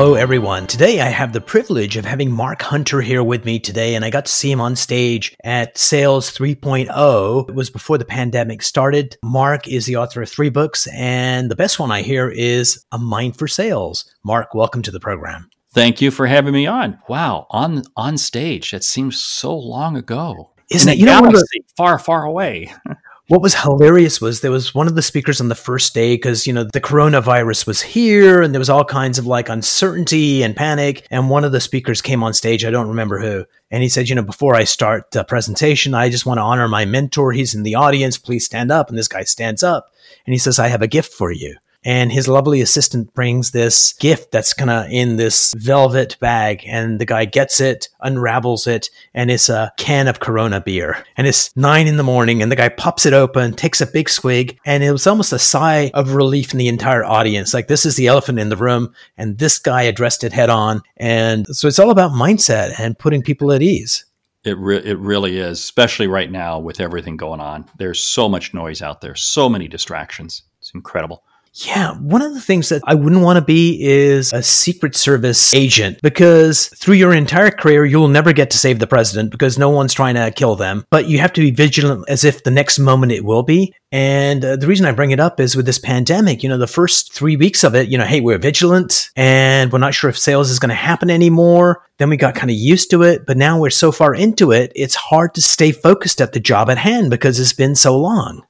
Hello, everyone. Today I have the privilege of having Mark Hunter here with me today, and I got to see him on stage at Sales 3.0. It was before the pandemic started. Mark is the author of three books, and the best one I hear is A Mind for Sales. Mark, welcome to the program. Thank you for having me on. Wow, on on stage. That seems so long ago. Isn't it? You know, far, far away. What was hilarious was there was one of the speakers on the first day because, you know, the coronavirus was here and there was all kinds of like uncertainty and panic. And one of the speakers came on stage. I don't remember who. And he said, you know, before I start the presentation, I just want to honor my mentor. He's in the audience. Please stand up. And this guy stands up and he says, I have a gift for you and his lovely assistant brings this gift that's kind of in this velvet bag and the guy gets it unravels it and it's a can of corona beer and it's nine in the morning and the guy pops it open takes a big swig and it was almost a sigh of relief in the entire audience like this is the elephant in the room and this guy addressed it head on and so it's all about mindset and putting people at ease it, re- it really is, especially right now with everything going on. There's so much noise out there, so many distractions. It's incredible. Yeah, one of the things that I wouldn't want to be is a Secret Service agent because through your entire career, you'll never get to save the president because no one's trying to kill them. But you have to be vigilant as if the next moment it will be. And uh, the reason I bring it up is with this pandemic, you know, the first three weeks of it, you know, hey, we're vigilant and we're not sure if sales is going to happen anymore. Then we got kind of used to it, but now we're so far into it, it's hard to stay focused at the job at hand because it's been so long.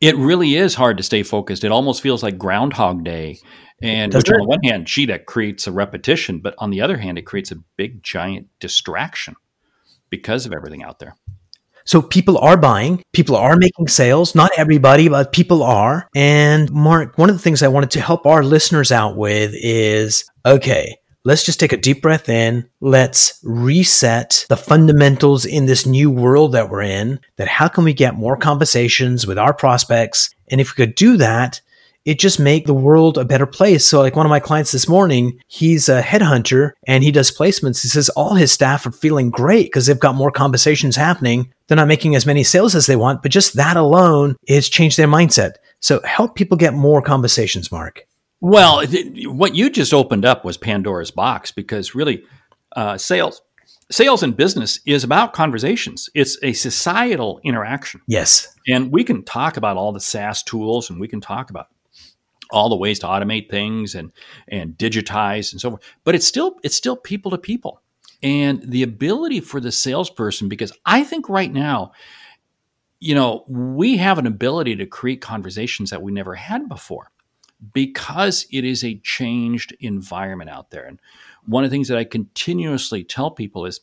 It really is hard to stay focused. It almost feels like Groundhog Day. And which on the one hand, gee, that creates a repetition, but on the other hand, it creates a big giant distraction because of everything out there. So people are buying, people are making sales. Not everybody, but people are. And Mark, one of the things I wanted to help our listeners out with is okay, let's just take a deep breath in. Let's reset the fundamentals in this new world that we're in. That how can we get more conversations with our prospects? And if we could do that, it just make the world a better place. So like one of my clients this morning, he's a headhunter and he does placements. He says all his staff are feeling great because they've got more conversations happening. They're not making as many sales as they want, but just that alone has changed their mindset. So help people get more conversations, Mark. Well, what you just opened up was Pandora's box because really, uh, sales, sales and business is about conversations. It's a societal interaction. Yes, and we can talk about all the SaaS tools, and we can talk about all the ways to automate things and and digitize and so forth. But it's still it's still people to people, and the ability for the salesperson because I think right now. You know, we have an ability to create conversations that we never had before because it is a changed environment out there. And one of the things that I continuously tell people is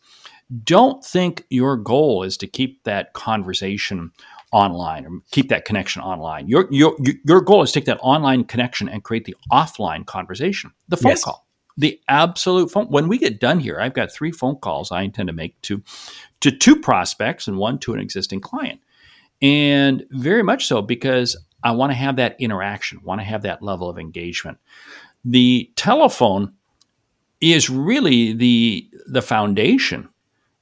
don't think your goal is to keep that conversation online or keep that connection online. Your, your, your goal is to take that online connection and create the offline conversation, the phone yes. call. The absolute phone. When we get done here, I've got three phone calls I intend to make to to two prospects and one to an existing client. And very much so because I want to have that interaction, want to have that level of engagement. The telephone is really the the foundation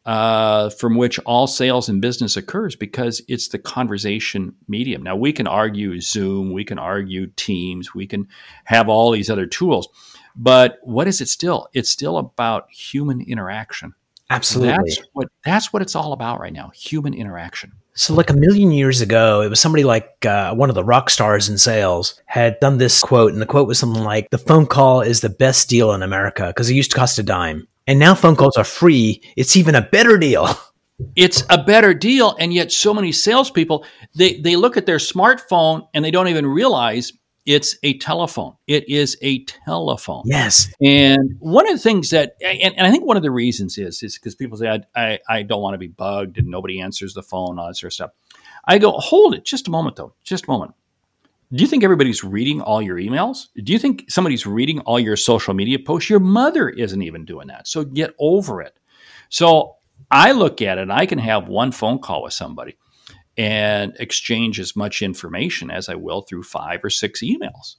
uh, from which all sales and business occurs because it's the conversation medium. Now we can argue Zoom, we can argue Teams, we can have all these other tools, but what is it still? It's still about human interaction. Absolutely. That's what that's what it's all about right now. Human interaction. So, like a million years ago, it was somebody like uh, one of the rock stars in sales had done this quote, and the quote was something like, "The phone call is the best deal in America because it used to cost a dime, and now phone calls are free. It's even a better deal." It's a better deal, and yet so many salespeople they they look at their smartphone and they don't even realize it's a telephone. It is a telephone. Yes. And one of the things that, and, and I think one of the reasons is, is because people say, I, I, I don't want to be bugged and nobody answers the phone, all that sort of stuff. I go, hold it just a moment though, just a moment. Do you think everybody's reading all your emails? Do you think somebody's reading all your social media posts? Your mother isn't even doing that. So get over it. So I look at it, I can have one phone call with somebody and exchange as much information as I will through five or six emails.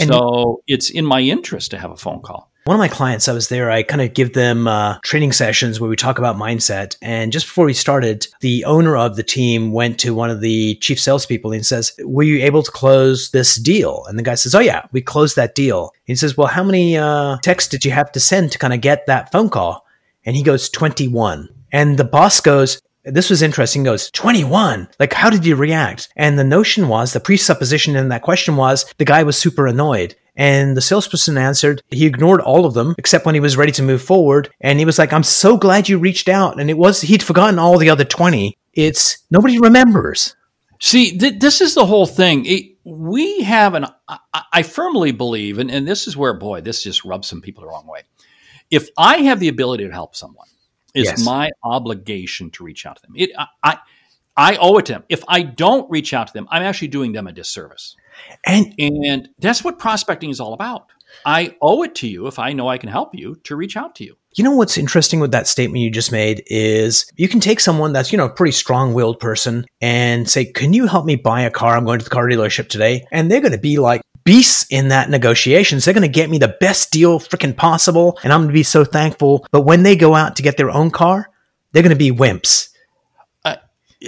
And so it's in my interest to have a phone call. One of my clients, I was there, I kind of give them uh, training sessions where we talk about mindset. And just before we started, the owner of the team went to one of the chief salespeople and says, Were you able to close this deal? And the guy says, Oh, yeah, we closed that deal. He says, Well, how many uh, texts did you have to send to kind of get that phone call? And he goes, 21. And the boss goes, this was interesting. He goes, 21. Like, how did you react? And the notion was, the presupposition in that question was, the guy was super annoyed. And the salesperson answered, he ignored all of them except when he was ready to move forward. And he was like, I'm so glad you reached out. And it was, he'd forgotten all the other 20. It's nobody remembers. See, th- this is the whole thing. It, we have an, I, I firmly believe, and, and this is where, boy, this just rubs some people the wrong way. If I have the ability to help someone, it's yes. my obligation to reach out to them. It, I, I, I owe it to them. If I don't reach out to them, I'm actually doing them a disservice. And and that's what prospecting is all about. I owe it to you if I know I can help you to reach out to you. You know what's interesting with that statement you just made is you can take someone that's, you know, a pretty strong-willed person and say, "Can you help me buy a car? I'm going to the car dealership today." And they're going to be like beasts in that negotiations. They're going to get me the best deal freaking possible and I'm going to be so thankful. But when they go out to get their own car, they're going to be wimps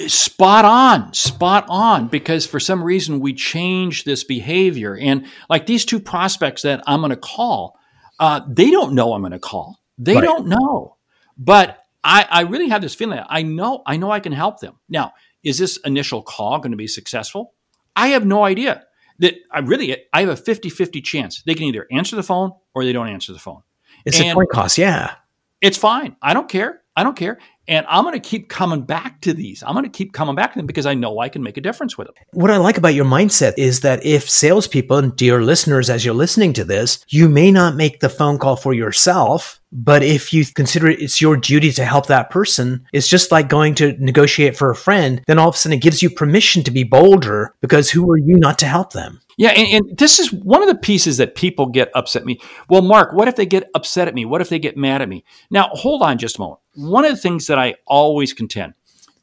spot on, spot on, because for some reason we change this behavior. And like these two prospects that I'm going to call, uh, they don't know I'm going to call. They right. don't know. But I, I really have this feeling. I know, I know I can help them. Now, is this initial call going to be successful? I have no idea. That I really, I have a 50 50 chance. They can either answer the phone or they don't answer the phone. It's and a coin cost, yeah. It's fine. I don't care. I don't care. And I'm going to keep coming back to these. I'm going to keep coming back to them because I know I can make a difference with them. What I like about your mindset is that if salespeople and dear listeners, as you're listening to this, you may not make the phone call for yourself, but if you consider it, it's your duty to help that person, it's just like going to negotiate for a friend. Then all of a sudden it gives you permission to be bolder because who are you not to help them? Yeah, and, and, this is one of the pieces that people get upset at me. Well, Mark, what if they get upset at me? What if they get mad at me? Now, hold on just a moment. One of the things that I always contend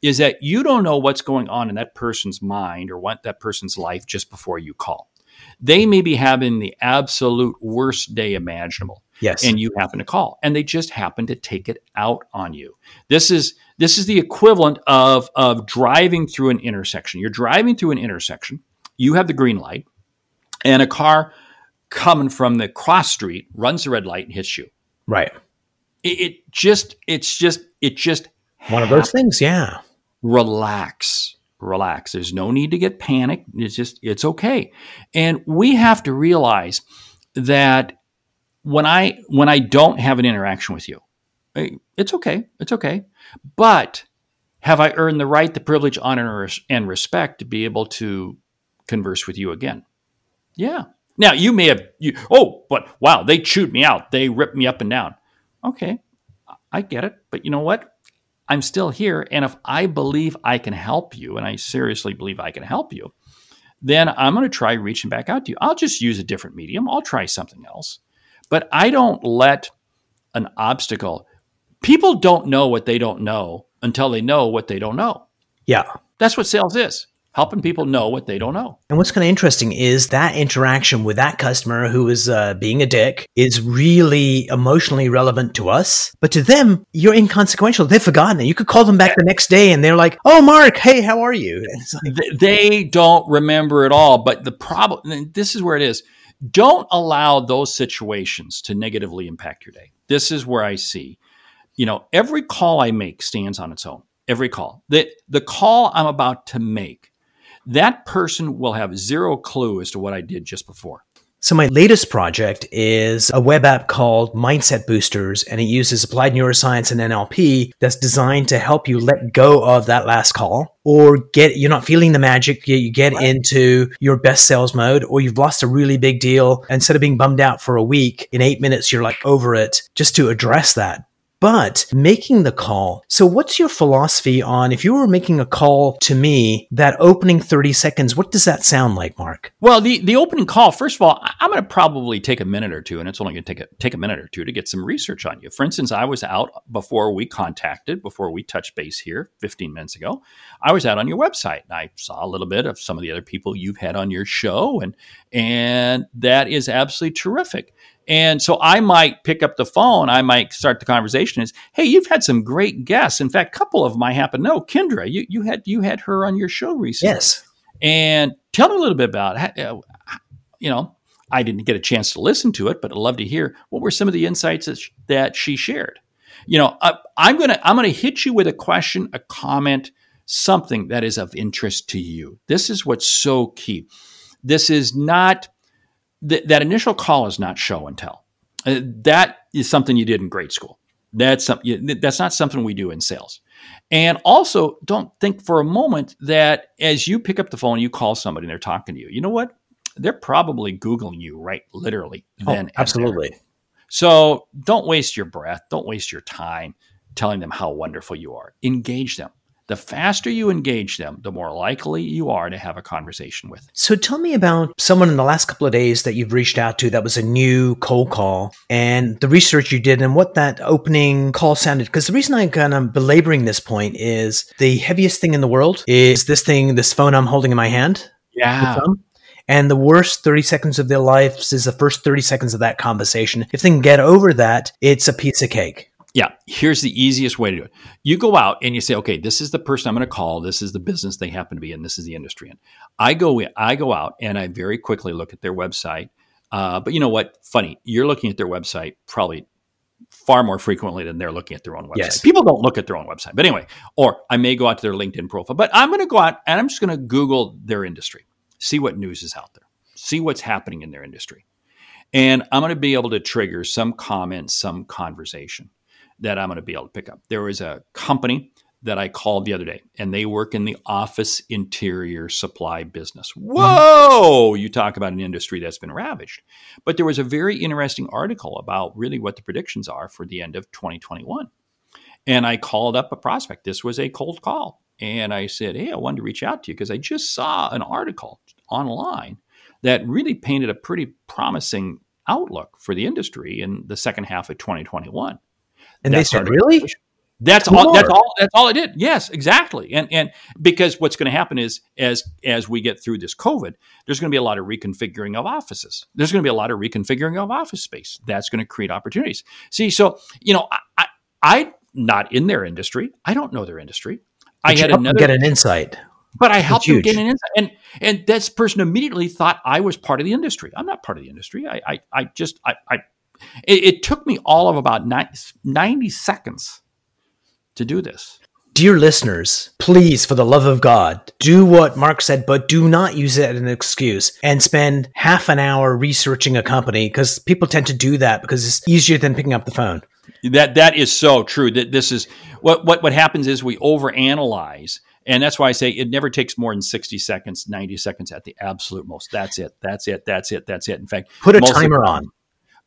is that you don't know what's going on in that person's mind or what that person's life just before you call. They may be having the absolute worst day imaginable. Yes. And you happen to call and they just happen to take it out on you. This is this is the equivalent of of driving through an intersection. You're driving through an intersection. You have the green light and a car coming from the cross street runs the red light and hits you. Right. It, it just, it's just, it just one of those things. Yeah. Relax, relax. There's no need to get panicked. It's just, it's okay. And we have to realize that when I when I don't have an interaction with you, eh, it's okay. It's okay. But have I earned the right, the privilege, honor, and respect to be able to converse with you again? Yeah. Now you may have you oh, but wow, they chewed me out. They ripped me up and down. Okay. I get it. But you know what? I'm still here. And if I believe I can help you, and I seriously believe I can help you, then I'm going to try reaching back out to you. I'll just use a different medium. I'll try something else. But I don't let an obstacle, people don't know what they don't know until they know what they don't know. Yeah. That's what sales is helping people know what they don't know. And what's kind of interesting is that interaction with that customer who is uh, being a dick is really emotionally relevant to us, but to them, you're inconsequential. They've forgotten it. You could call them back the next day and they're like, "Oh, Mark, hey, how are you?" Like, they don't remember it all. But the problem, this is where it is. Don't allow those situations to negatively impact your day. This is where I see, you know, every call I make stands on its own every call. The, the call I'm about to make that person will have zero clue as to what I did just before. So my latest project is a web app called Mindset Boosters, and it uses applied neuroscience and NLP that's designed to help you let go of that last call or get, you're not feeling the magic. You, get right. into your best sales mode or you've lost a really big deal. Instead of being bummed out for a week, in eight minutes, you're like over it just to address that but making the call. So what's your philosophy on if you were making a call to me, that opening 30 seconds, what does that sound like, Mark? Well, the, the opening call, first of all, I'm going to probably take a minute or two, and it's only going to take a, take a minute or two to get some research on you. For instance, I was out before we contacted, before we touched base here 15 minutes ago. I was out on your website and I saw a little bit of some of the other people you've had on your show, and and that is absolutely terrific. And so I might pick up the phone, I might start the conversation is, hey, you've had some great guests. In fact, a couple of them I happen to know. Kendra, you, you had you had her on your show recently. Yes. And tell me a little bit about it. Uh, you know, I didn't get a chance to listen to it, but I'd love to hear what were some of the insights that, that she shared. You know, I, I'm gonna I'm gonna hit you with a question, a comment, something that is of interest to you. This is what's so key. This is not th- that initial call is not show and tell. Uh, that is something you did in grade school. That's something. That's not something we do in sales. And also, don't think for a moment that as you pick up the phone, you call somebody and they're talking to you. You know what? They're probably googling you, right? Literally. Oh, then absolutely. So don't waste your breath. Don't waste your time telling them how wonderful you are. Engage them. The faster you engage them, the more likely you are to have a conversation with. So tell me about someone in the last couple of days that you've reached out to that was a new cold call and the research you did and what that opening call sounded. Because the reason I'm kind of belaboring this point is the heaviest thing in the world is this thing, this phone I'm holding in my hand. Yeah. And the worst 30 seconds of their lives is the first 30 seconds of that conversation. If they can get over that, it's a piece of cake. Yeah, here's the easiest way to do it. You go out and you say, okay, this is the person I'm going to call. This is the business they happen to be in. This is the industry in. I go in, I go out and I very quickly look at their website. Uh, but you know what? Funny, you're looking at their website probably far more frequently than they're looking at their own website. Yes. People don't look at their own website, but anyway. Or I may go out to their LinkedIn profile, but I'm going to go out and I'm just going to Google their industry, see what news is out there, see what's happening in their industry, and I'm going to be able to trigger some comment, some conversation that I'm going to be able to pick up. There was a company that I called the other day, and they work in the office interior supply business. Whoa! You talk about an industry that's been ravaged. But there was a very interesting article about really what the predictions are for the end of 2021. And I called up a prospect. This was a cold call. And I said, Hey, I wanted to reach out to you because I just saw an article online that really painted a pretty promising outlook for the industry in the second half of 2021. And they said, "Really?" That's all. That's all. That's all I did. Yes, exactly. And and because what's going to happen is as as we get through this COVID, there's going to be a lot of reconfiguring of offices. There's going to be a lot of reconfiguring of office space. That's going to create opportunities. See, so you know, I, I, I not in their industry. I don't know their industry. But I had another get an insight. But I helped them get an insight, and and this person immediately thought I was part of the industry. I'm not part of the industry. I I, I just I, I it, it took me all of about 90 seconds to do this. Dear listeners, please, for the love of God, do what Mark said, but do not use it as an excuse and spend half an hour researching a company because people tend to do that because it's easier than picking up the phone. That that is so true. That this is what what what happens is we overanalyze, and that's why I say it never takes more than sixty seconds, ninety seconds at the absolute most. That's it. That's it. That's it. That's it. In fact, put a timer on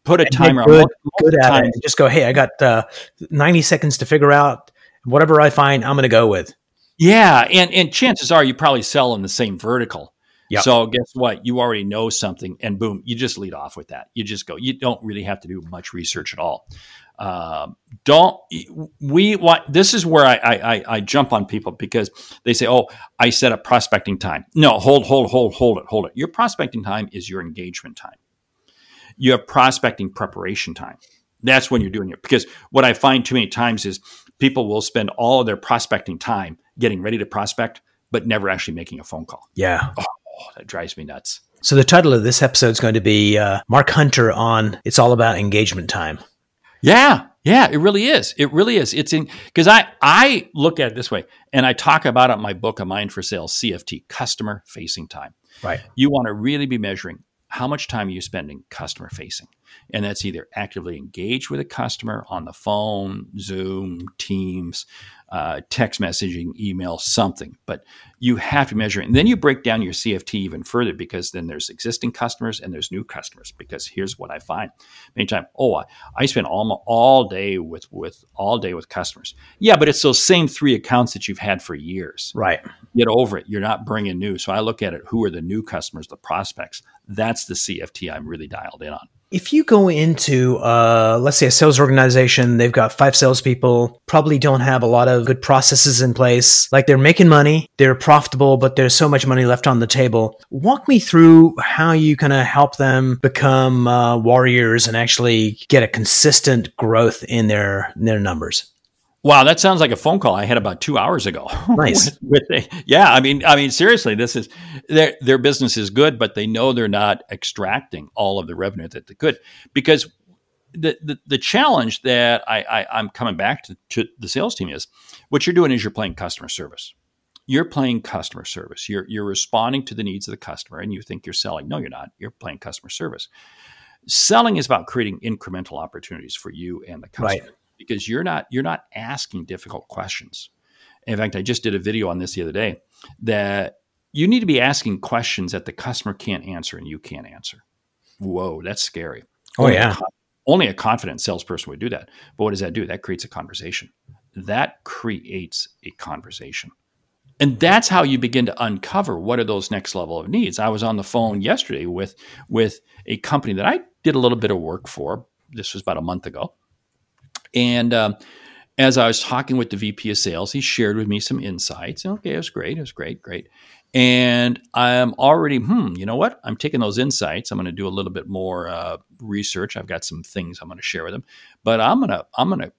put a timer good, on. Good at it. Just go, hey, I got uh, 90 seconds to figure out whatever I find, I'm going to go with. Yeah. And, and chances are you probably sell in the same vertical. Yep. So guess what? You already know something, and boom, you just lead off with that. You just go. You don't really have to do much research at all. Um, don't we want? This is where I, I I jump on people because they say, "Oh, I set up prospecting time." No, hold, hold, hold, hold it, hold it. Your prospecting time is your engagement time you have prospecting preparation time. That's when you're doing it. Because what I find too many times is people will spend all of their prospecting time getting ready to prospect, but never actually making a phone call. Yeah. Oh, that drives me nuts. So the title of this episode is going to be uh, Mark Hunter on It's All About Engagement Time. Yeah. Yeah, it really is. It really is. It's in because I I look at it this way, and I talk about it in my book, A Mind for Sales, CFT, customer facing time. Right. You want to really be measuring how much time are you spending customer facing? And that's either actively engage with a customer on the phone, Zoom, Teams, uh, text messaging, email, something. But you have to measure it. And then you break down your CFT even further because then there's existing customers and there's new customers. Because here's what I find many times, oh, I, I spend all, all day with, with all day with customers. Yeah, but it's those same three accounts that you've had for years. Right. Get over it. You're not bringing new. So I look at it. Who are the new customers, the prospects? That's the CFT I'm really dialed in on. If you go into, uh, let's say, a sales organization, they've got five salespeople, probably don't have a lot of good processes in place. Like they're making money, they're profitable, but there's so much money left on the table. Walk me through how you kind of help them become uh, warriors and actually get a consistent growth in their in their numbers. Wow, that sounds like a phone call I had about two hours ago. Nice. with, with yeah, I mean, I mean, seriously, this is their their business is good, but they know they're not extracting all of the revenue that they could because the the, the challenge that I, I am coming back to, to the sales team is what you're doing is you're playing customer service. You're playing customer service. You're you're responding to the needs of the customer, and you think you're selling. No, you're not. You're playing customer service. Selling is about creating incremental opportunities for you and the customer. Right because you're not you're not asking difficult questions. In fact, I just did a video on this the other day that you need to be asking questions that the customer can't answer and you can't answer. Whoa, that's scary. Oh only yeah. A, only a confident salesperson would do that. But what does that do? That creates a conversation. That creates a conversation. And that's how you begin to uncover what are those next level of needs. I was on the phone yesterday with with a company that I did a little bit of work for. This was about a month ago and um, as I was talking with the VP of sales, he shared with me some insights. Okay, it was great. It was great, great. And I'm already, hmm, you know what? I'm taking those insights. I'm going to do a little bit more uh, research. I've got some things I'm going to share with him, but I'm going to I'm going to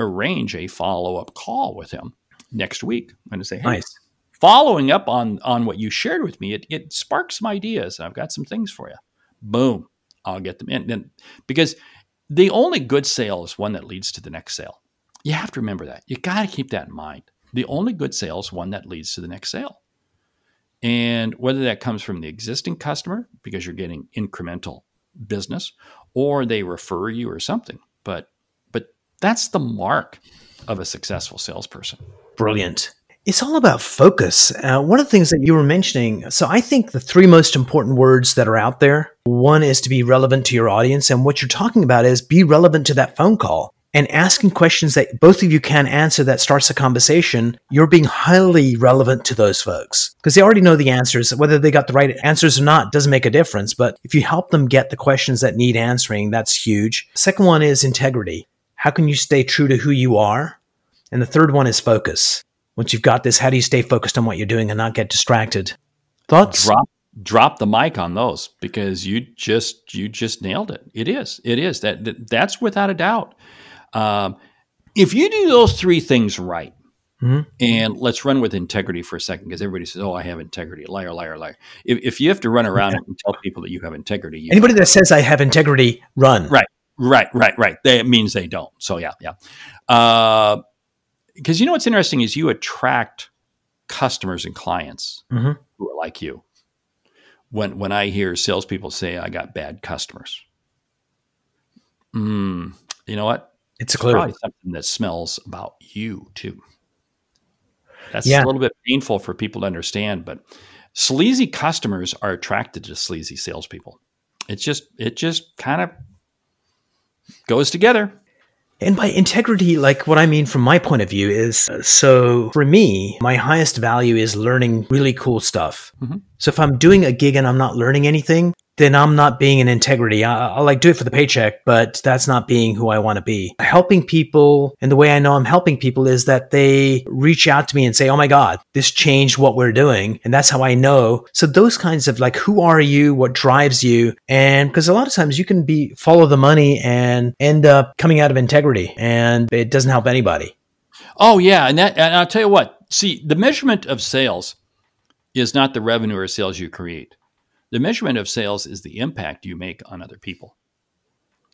arrange a follow up call with him next week. I'm going to say, hey, nice. following up on on what you shared with me, it, it sparks some ideas. I've got some things for you. Boom, I'll get them in. And because the only good sale is one that leads to the next sale. You have to remember that. You got to keep that in mind. The only good sale is one that leads to the next sale. And whether that comes from the existing customer because you're getting incremental business or they refer you or something. But but that's the mark of a successful salesperson. Brilliant. It's all about focus. Uh, one of the things that you were mentioning, so I think the three most important words that are out there one is to be relevant to your audience. And what you're talking about is be relevant to that phone call and asking questions that both of you can answer that starts a conversation. You're being highly relevant to those folks because they already know the answers. Whether they got the right answers or not doesn't make a difference. But if you help them get the questions that need answering, that's huge. Second one is integrity. How can you stay true to who you are? And the third one is focus once you've got this, how do you stay focused on what you're doing and not get distracted? Thoughts? Drop drop the mic on those because you just you just nailed it. It is. It is that, that that's without a doubt. Um, if you do those three things right, mm-hmm. and let's run with integrity for a second because everybody says, "Oh, I have integrity." Liar, liar, liar. If, if you have to run around and tell people that you have integrity, anybody that says I have integrity, run. Right, right, right, right. That means they don't. So yeah, yeah. Uh, because you know what's interesting is you attract customers and clients mm-hmm. who are like you. When when I hear salespeople say I got bad customers, mm, you know what? It's, it's probably something that smells about you too. That's yeah. a little bit painful for people to understand, but sleazy customers are attracted to sleazy salespeople. It's just it just kind of goes together. And by integrity, like what I mean from my point of view is uh, so for me, my highest value is learning really cool stuff. Mm-hmm. So if I'm doing a gig and I'm not learning anything, then I'm not being in integrity. I, will like do it for the paycheck, but that's not being who I want to be. Helping people and the way I know I'm helping people is that they reach out to me and say, Oh my God, this changed what we're doing. And that's how I know. So those kinds of like, who are you? What drives you? And because a lot of times you can be follow the money and end up coming out of integrity and it doesn't help anybody. Oh yeah. And that, and I'll tell you what, see, the measurement of sales is not the revenue or sales you create the measurement of sales is the impact you make on other people.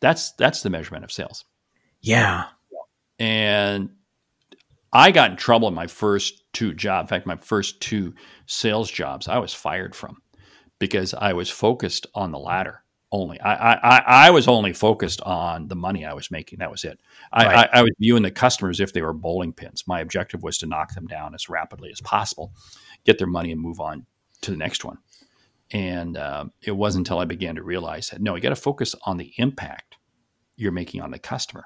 That's that's the measurement of sales. Yeah. And I got in trouble in my first two jobs. In fact, my first two sales jobs I was fired from because I was focused on the latter. only. I, I, I was only focused on the money I was making. That was it. I, right. I, I, was viewing the customers if they were bowling pins. My objective was to knock them down as rapidly as possible, get their money, and move on to the next one. And uh, it wasn't until I began to realize that no, you got to focus on the impact you're making on the customer.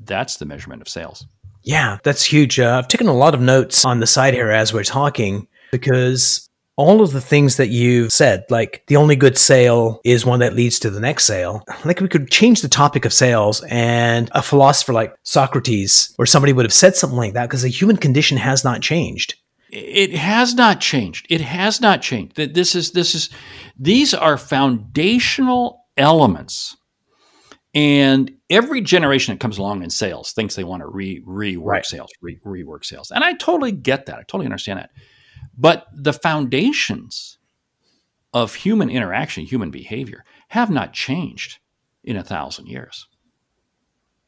That's the measurement of sales. Yeah, that's huge. Uh, I've taken a lot of notes on the side here as we're talking because all of the things that you've said, like the only good sale is one that leads to the next sale. Like we could change the topic of sales and a philosopher like Socrates or somebody would have said something like that because the human condition has not changed. It has not changed. It has not changed. That This is this is these are foundational elements. And every generation that comes along in sales thinks they want to re rework right. sales, re, rework sales. And I totally get that. I totally understand that. But the foundations of human interaction, human behavior, have not changed in a thousand years.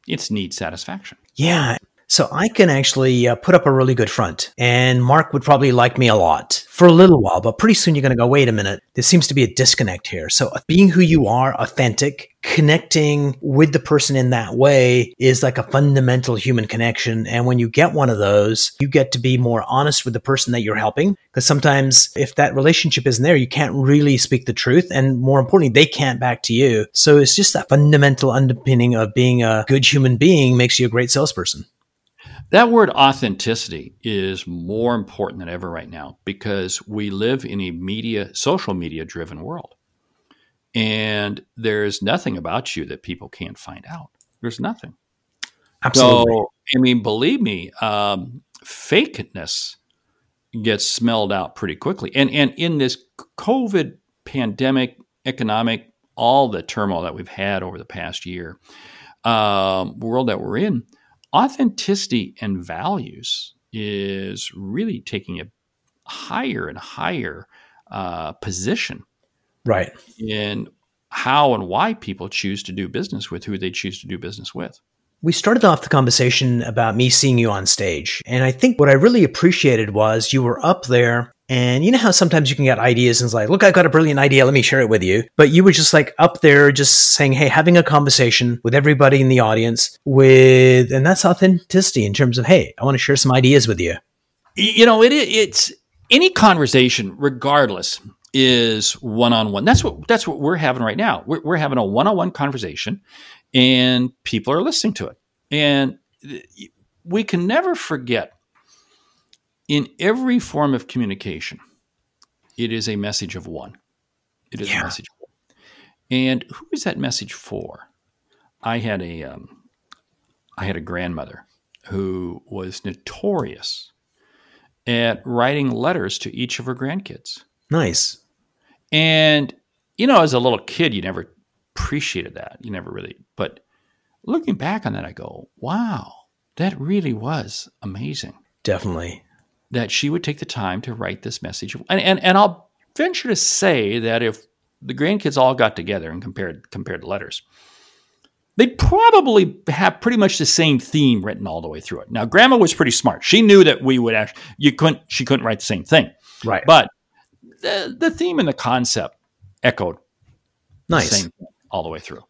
It's need satisfaction. Yeah. So I can actually uh, put up a really good front, and Mark would probably like me a lot for a little while, but pretty soon you're going to go, wait a minute, there seems to be a disconnect here. So uh, being who you are, authentic, connecting with the person in that way is like a fundamental human connection. And when you get one of those, you get to be more honest with the person that you're helping. Because sometimes if that relationship isn't there, you can't really speak the truth. And more importantly, they can't back to you. So it's just that fundamental underpinning of being a good human being makes you a great salesperson. That word authenticity is more important than ever right now because we live in a media, social media driven world. And there's nothing about you that people can't find out. There's nothing. Absolutely. So, I mean, believe me, um, fakeness gets smelled out pretty quickly. And, and in this COVID pandemic, economic, all the turmoil that we've had over the past year, um, world that we're in, authenticity and values is really taking a higher and higher uh, position right in how and why people choose to do business with who they choose to do business with we started off the conversation about me seeing you on stage. And I think what I really appreciated was you were up there and you know how sometimes you can get ideas and it's like, look, I got a brilliant idea. Let me share it with you. But you were just like up there, just saying, hey, having a conversation with everybody in the audience with, and that's authenticity in terms of, hey, I want to share some ideas with you. You know, it, it's any conversation, regardless, is one on one. That's what that's what we're having right now. We're, we're having a one on one conversation, and people are listening to it. And we can never forget in every form of communication, it is a message of one. It is yeah. a message. And who is that message for? I had a, um, I had a grandmother who was notorious at writing letters to each of her grandkids. Nice. And you know, as a little kid, you never appreciated that. You never really. But looking back on that, I go, "Wow, that really was amazing." Definitely that she would take the time to write this message. And, and, and I'll venture to say that if the grandkids all got together and compared, compared the letters, they'd probably have pretty much the same theme written all the way through it. Now, grandma was pretty smart. She knew that we would actually, you couldn't, she couldn't write the same thing. Right. But the, the theme and the concept echoed nice. all the way through.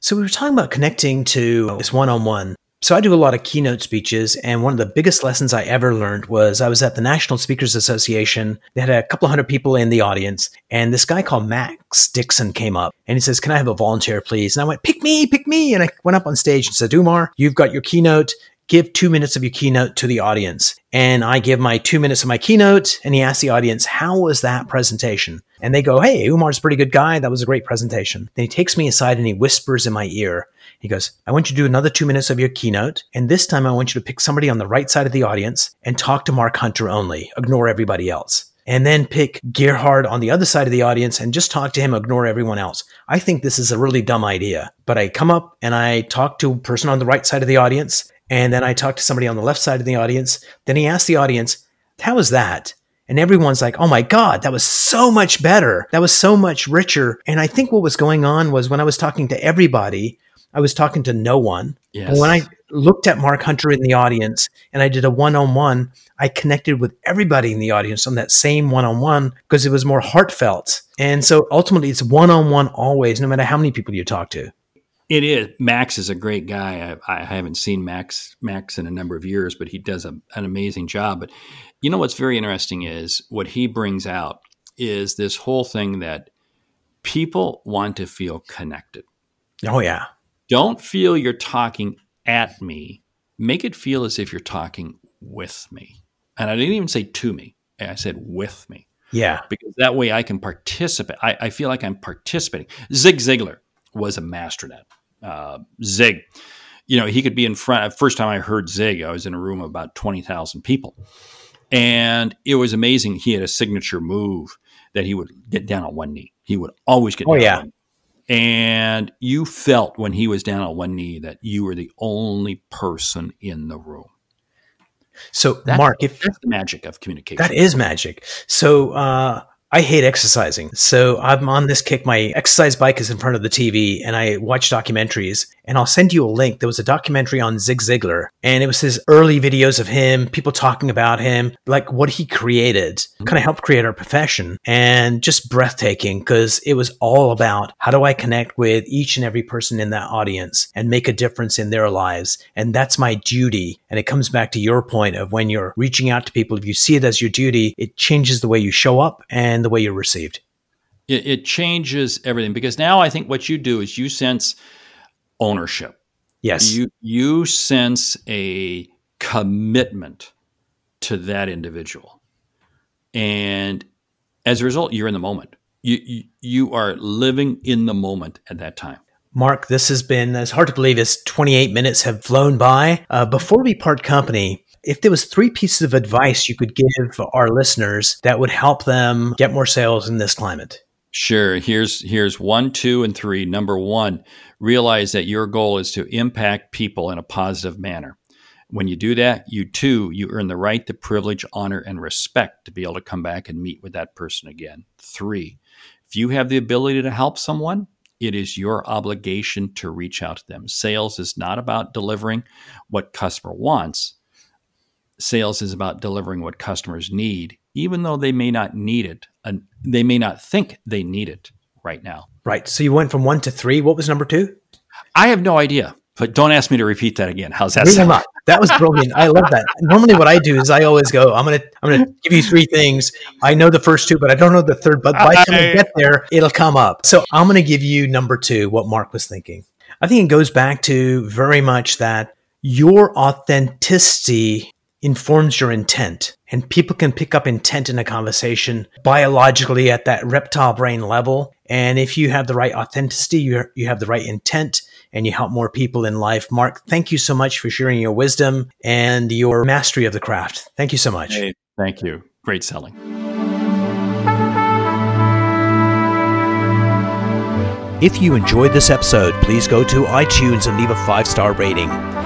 So we were talking about connecting to this one-on-one so I do a lot of keynote speeches, and one of the biggest lessons I ever learned was I was at the National Speakers Association. They had a couple hundred people in the audience, and this guy called Max Dixon came up, and he says, "Can I have a volunteer, please?" And I went, "Pick me, pick me!" And I went up on stage and said, "Umar, you've got your keynote give two minutes of your keynote to the audience. And I give my two minutes of my keynote, and he asks the audience, How was that presentation? And they go, Hey, Umar's a pretty good guy. That was a great presentation. Then he takes me aside and he whispers in my ear, He goes, I want you to do another two minutes of your keynote. And this time I want you to pick somebody on the right side of the audience and talk to Mark Hunter only, ignore everybody else and then pick Gerhard on the other side of the audience and just talk to him, ignore everyone else. I think this is a really dumb idea. But I come up and I talk to a person on the right side of the audience and then I talk to somebody on the left side of the audience. Then he asks the audience, How was that? And everyone's like, Oh my God, that was so much better. That was so much richer. And I think what was going on was when I was talking to everybody, I was talking to no one. Yes. And when I looked at Mark Hunter in the audience and I did a one on one, I connected with everybody in the audience on that same one on one because it was more heartfelt. And so ultimately, it's one on one always, no matter how many people you talk to. It is. Max is a great guy. I, I, haven't seen Max Max in a number of years, but he does a, an amazing job. But you know what's very interesting is what he brings out is this whole thing that people want to feel connected. Oh yeah. Don't feel you're talking at me. Make it feel as if you're talking with me. And I didn't even say to me. I said with me. Yeah. Because that way I can participate. I, I feel like I'm participating. Zig Ziglar was a master at uh, Zig. You know, he could be in front. First time I heard Zig, I was in a room of about 20,000 people. And it was amazing. He had a signature move that he would get down on one knee. He would always get oh, down yeah. And you felt when he was down on one knee that you were the only person in the room. So, Mark, if that's the magic of communication, that is magic. So, uh, I hate exercising. So I'm on this kick. My exercise bike is in front of the TV and I watch documentaries. And I'll send you a link. There was a documentary on Zig Ziglar and it was his early videos of him, people talking about him, like what he created, kind of helped create our profession and just breathtaking because it was all about how do I connect with each and every person in that audience and make a difference in their lives. And that's my duty. And it comes back to your point of when you're reaching out to people, if you see it as your duty, it changes the way you show up and the way you're received. It, it changes everything because now I think what you do is you sense ownership. Yes. You you sense a commitment to that individual. And as a result, you're in the moment. You, you, you are living in the moment at that time. Mark, this has been, it's hard to believe as 28 minutes have flown by. Uh, before we part company, if there was three pieces of advice you could give our listeners that would help them get more sales in this climate. Sure. Here's here's one, two, and three. Number one, realize that your goal is to impact people in a positive manner. When you do that, you too, you earn the right, the privilege, honor, and respect to be able to come back and meet with that person again. Three, if you have the ability to help someone, it is your obligation to reach out to them. Sales is not about delivering what customer wants. Sales is about delivering what customers need, even though they may not need it and they may not think they need it right now. Right. So you went from one to three. What was number two? I have no idea, but don't ask me to repeat that again. How's that? Sound? That was brilliant. I love that. Normally, what I do is I always go, "I'm gonna, I'm gonna give you three things. I know the first two, but I don't know the third. But by the time we get there, it'll come up. So I'm gonna give you number two. What Mark was thinking. I think it goes back to very much that your authenticity informs your intent. And people can pick up intent in a conversation biologically at that reptile brain level. And if you have the right authenticity, you, you have the right intent, and you help more people in life. Mark, thank you so much for sharing your wisdom and your mastery of the craft. Thank you so much. Hey, thank you. Great selling. If you enjoyed this episode, please go to iTunes and leave a five star rating.